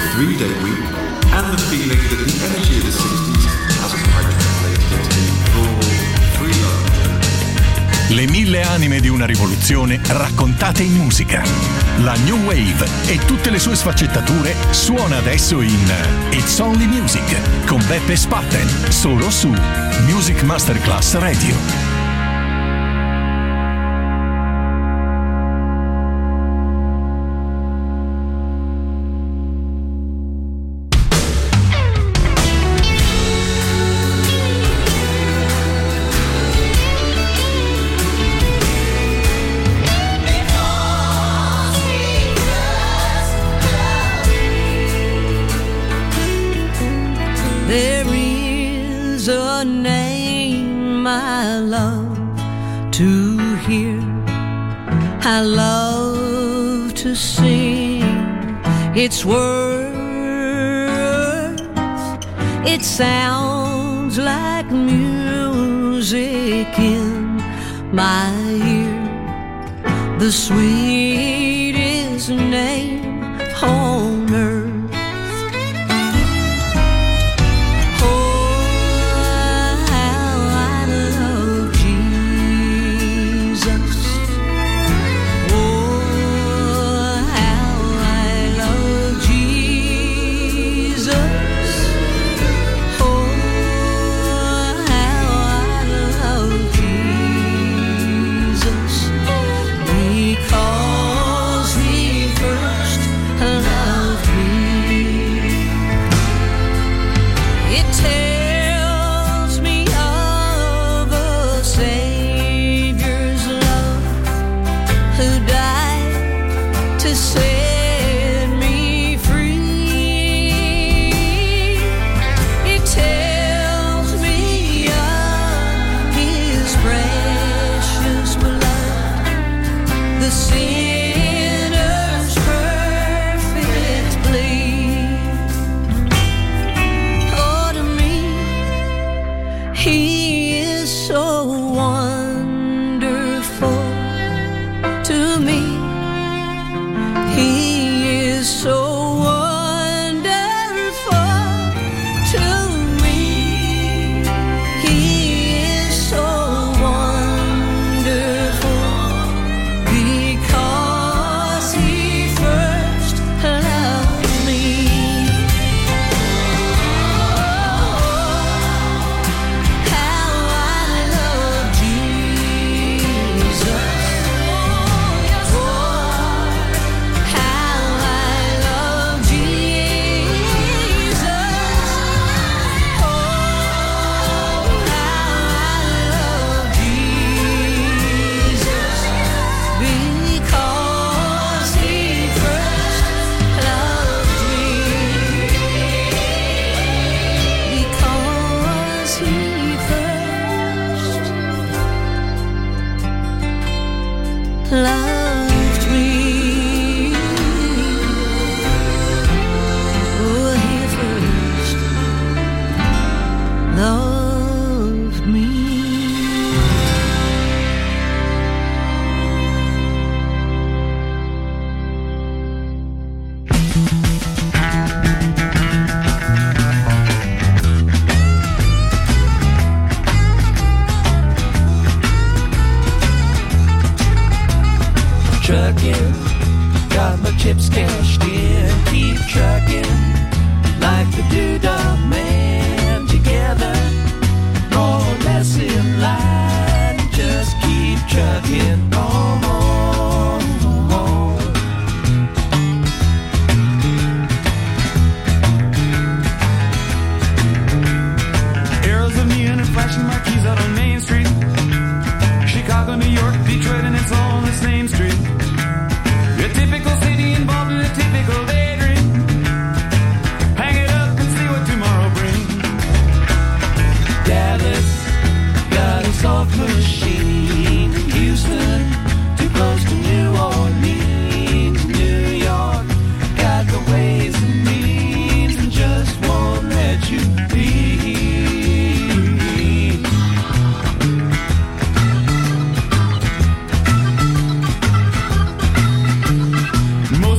the three day week, and the feeling that the energy of the 60s hasn't quite translated into raw, free love. Le mille anime di una rivoluzione raccontate in musica. La New Wave e tutte le sue sfaccettature suona adesso in It's Only Music con Beppe Spatten, solo su Music Masterclass Radio. Words. It sounds like music in my ear. The sweetest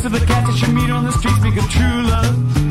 Most the cats that you meet on the streets make of true love.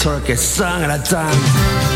Turkish song at a damned.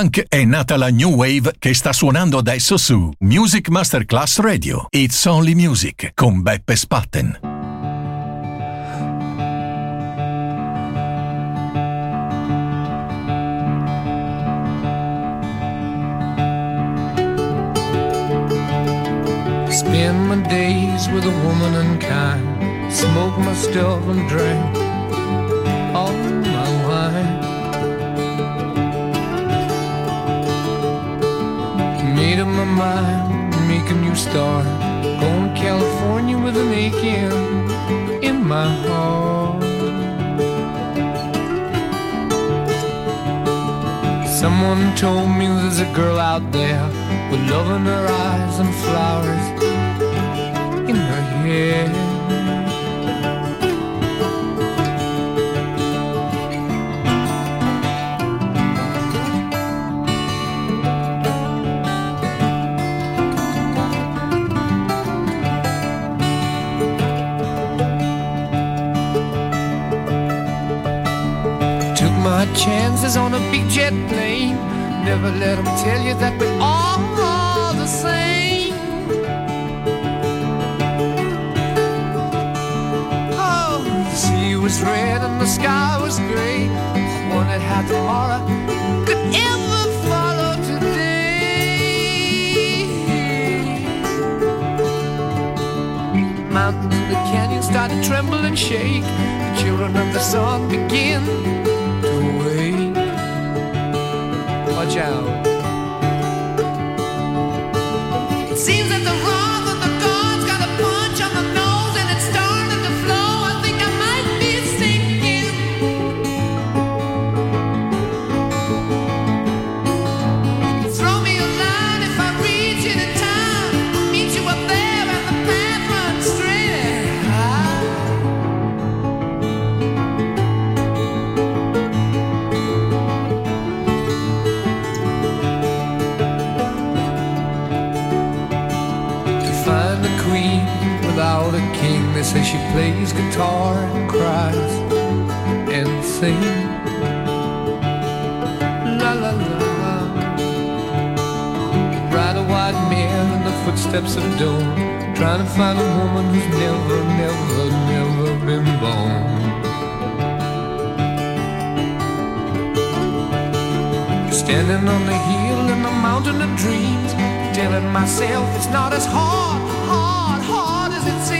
Post-punk è nata la new wave che sta suonando adesso su Music Masterclass Radio. It's Only Music con Beppe Spatten. Spend my days with a woman unkind. Smoke my stuff and drink mind, make a new start. Going to California with an aching in my heart. Someone told me there's a girl out there with love in her eyes and flowers in her hair. Chances on a big jet plane. Never let them tell you that we're all the same. Oh, the sea was red and the sky was gray. Wondered how tomorrow could ever follow today. Mountains and the canyon start to tremble and shake. The children of the sun begin Watch king. They say she plays guitar and cries and sings. La la la. Ride a white mare in the footsteps of dawn, trying to find a woman who's never, never, never been born. Standing on the hill in the mountain of dreams, telling myself it's not as hard, hard, hard as it seems.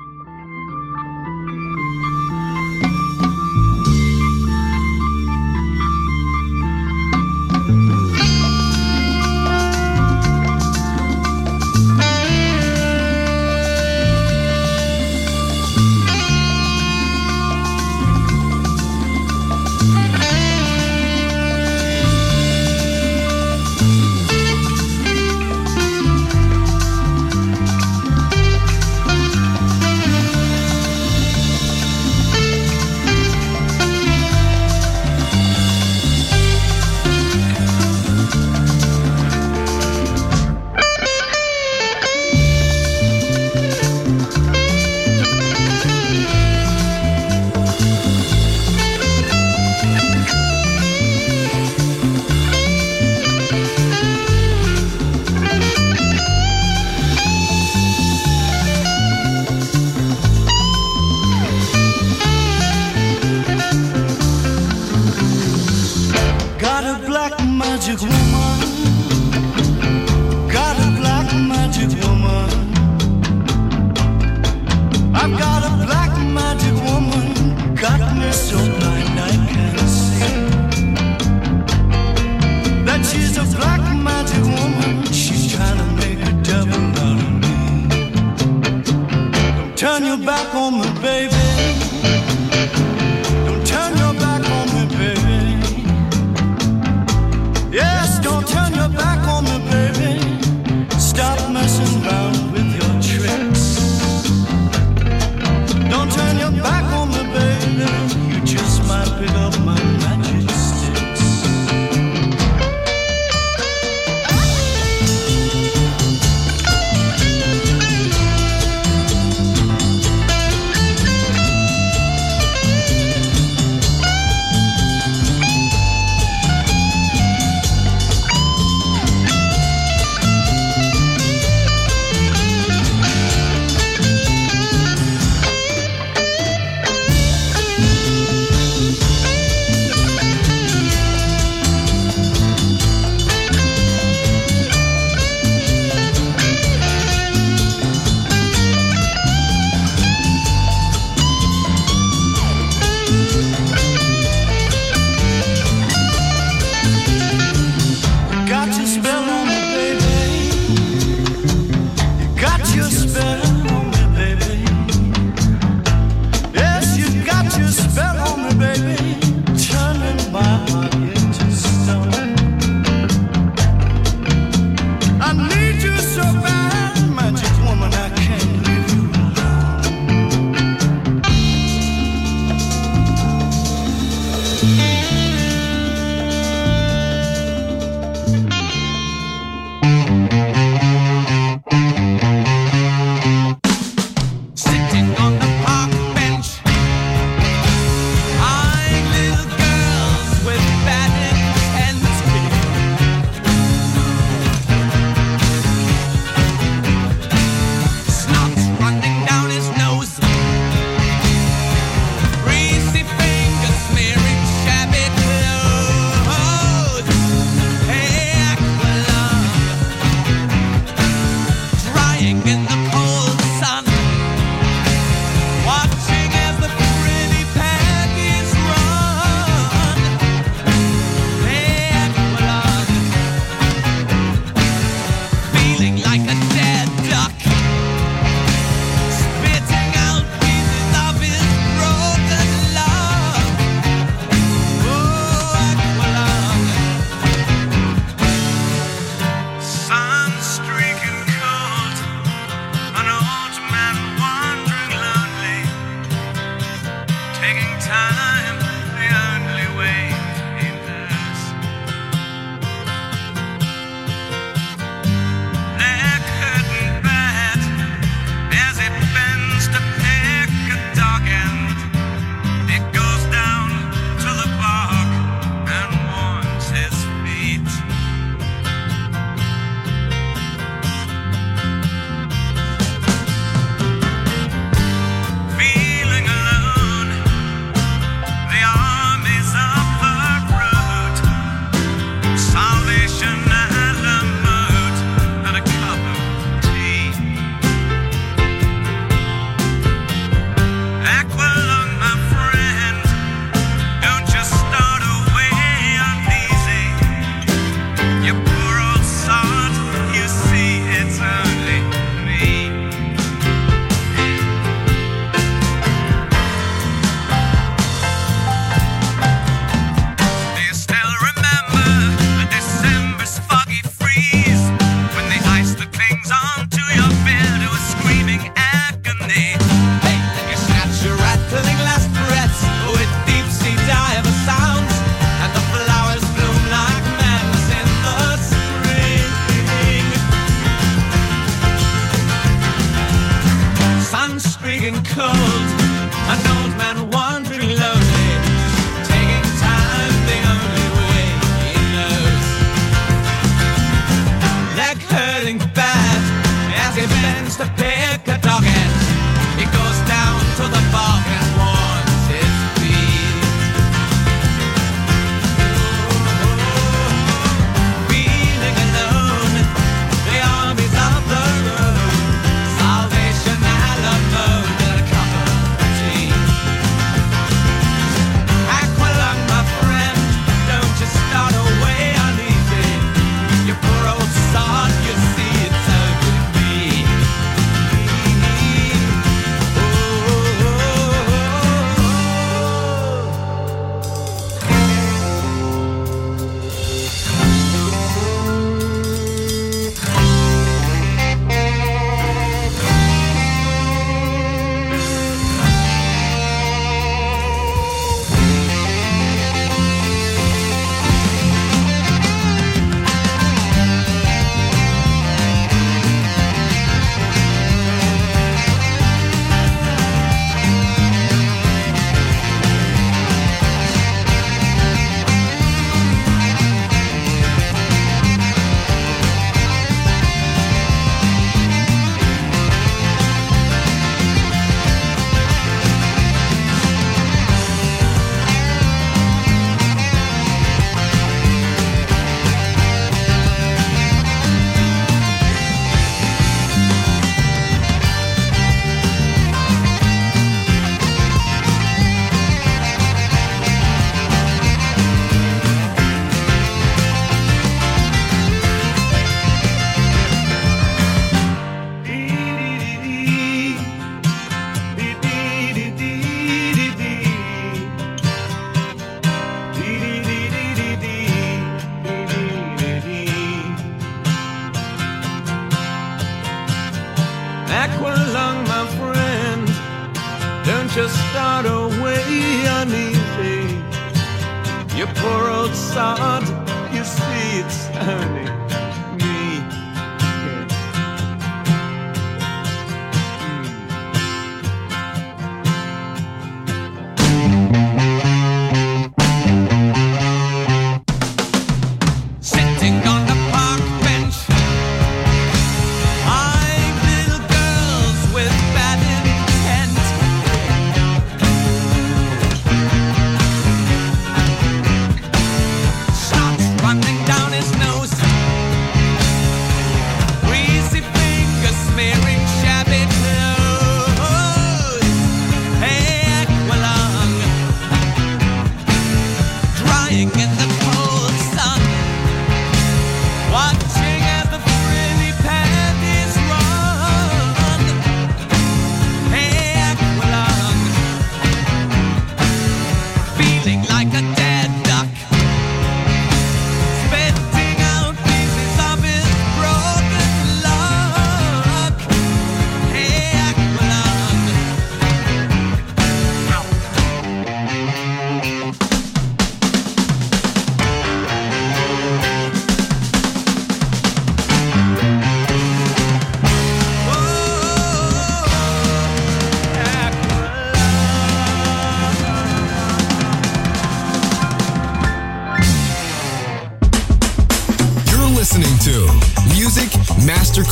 Cold,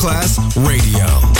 Masterclass Radio,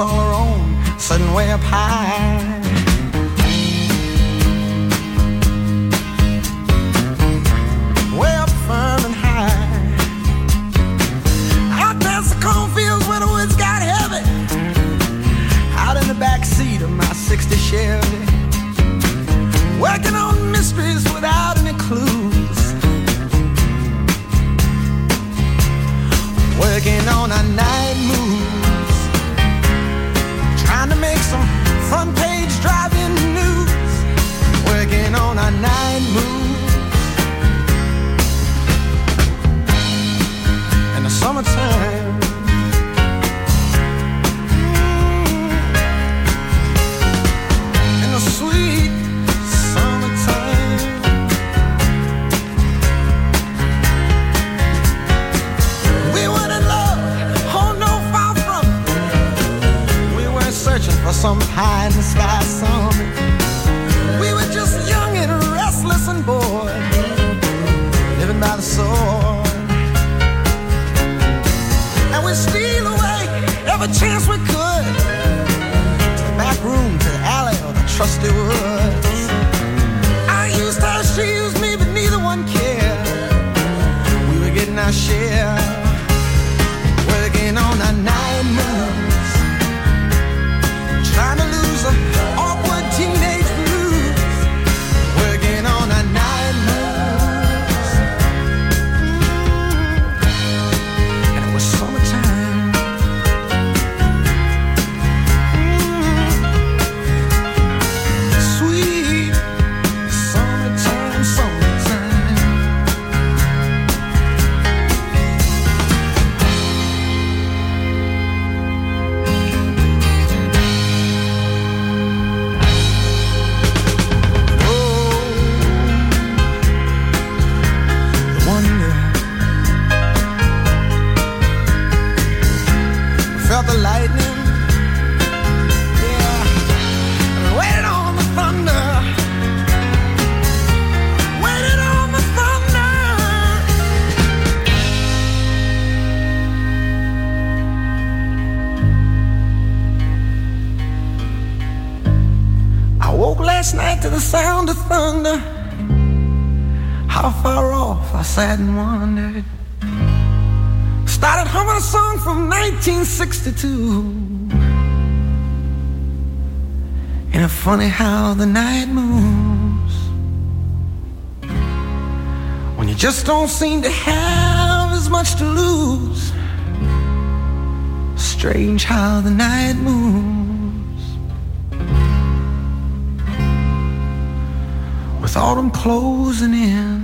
all her own, sitting way up high. do. And it's funny how the night moves when you just don't seem to have as much to lose. Strange how the night moves with autumn closing in.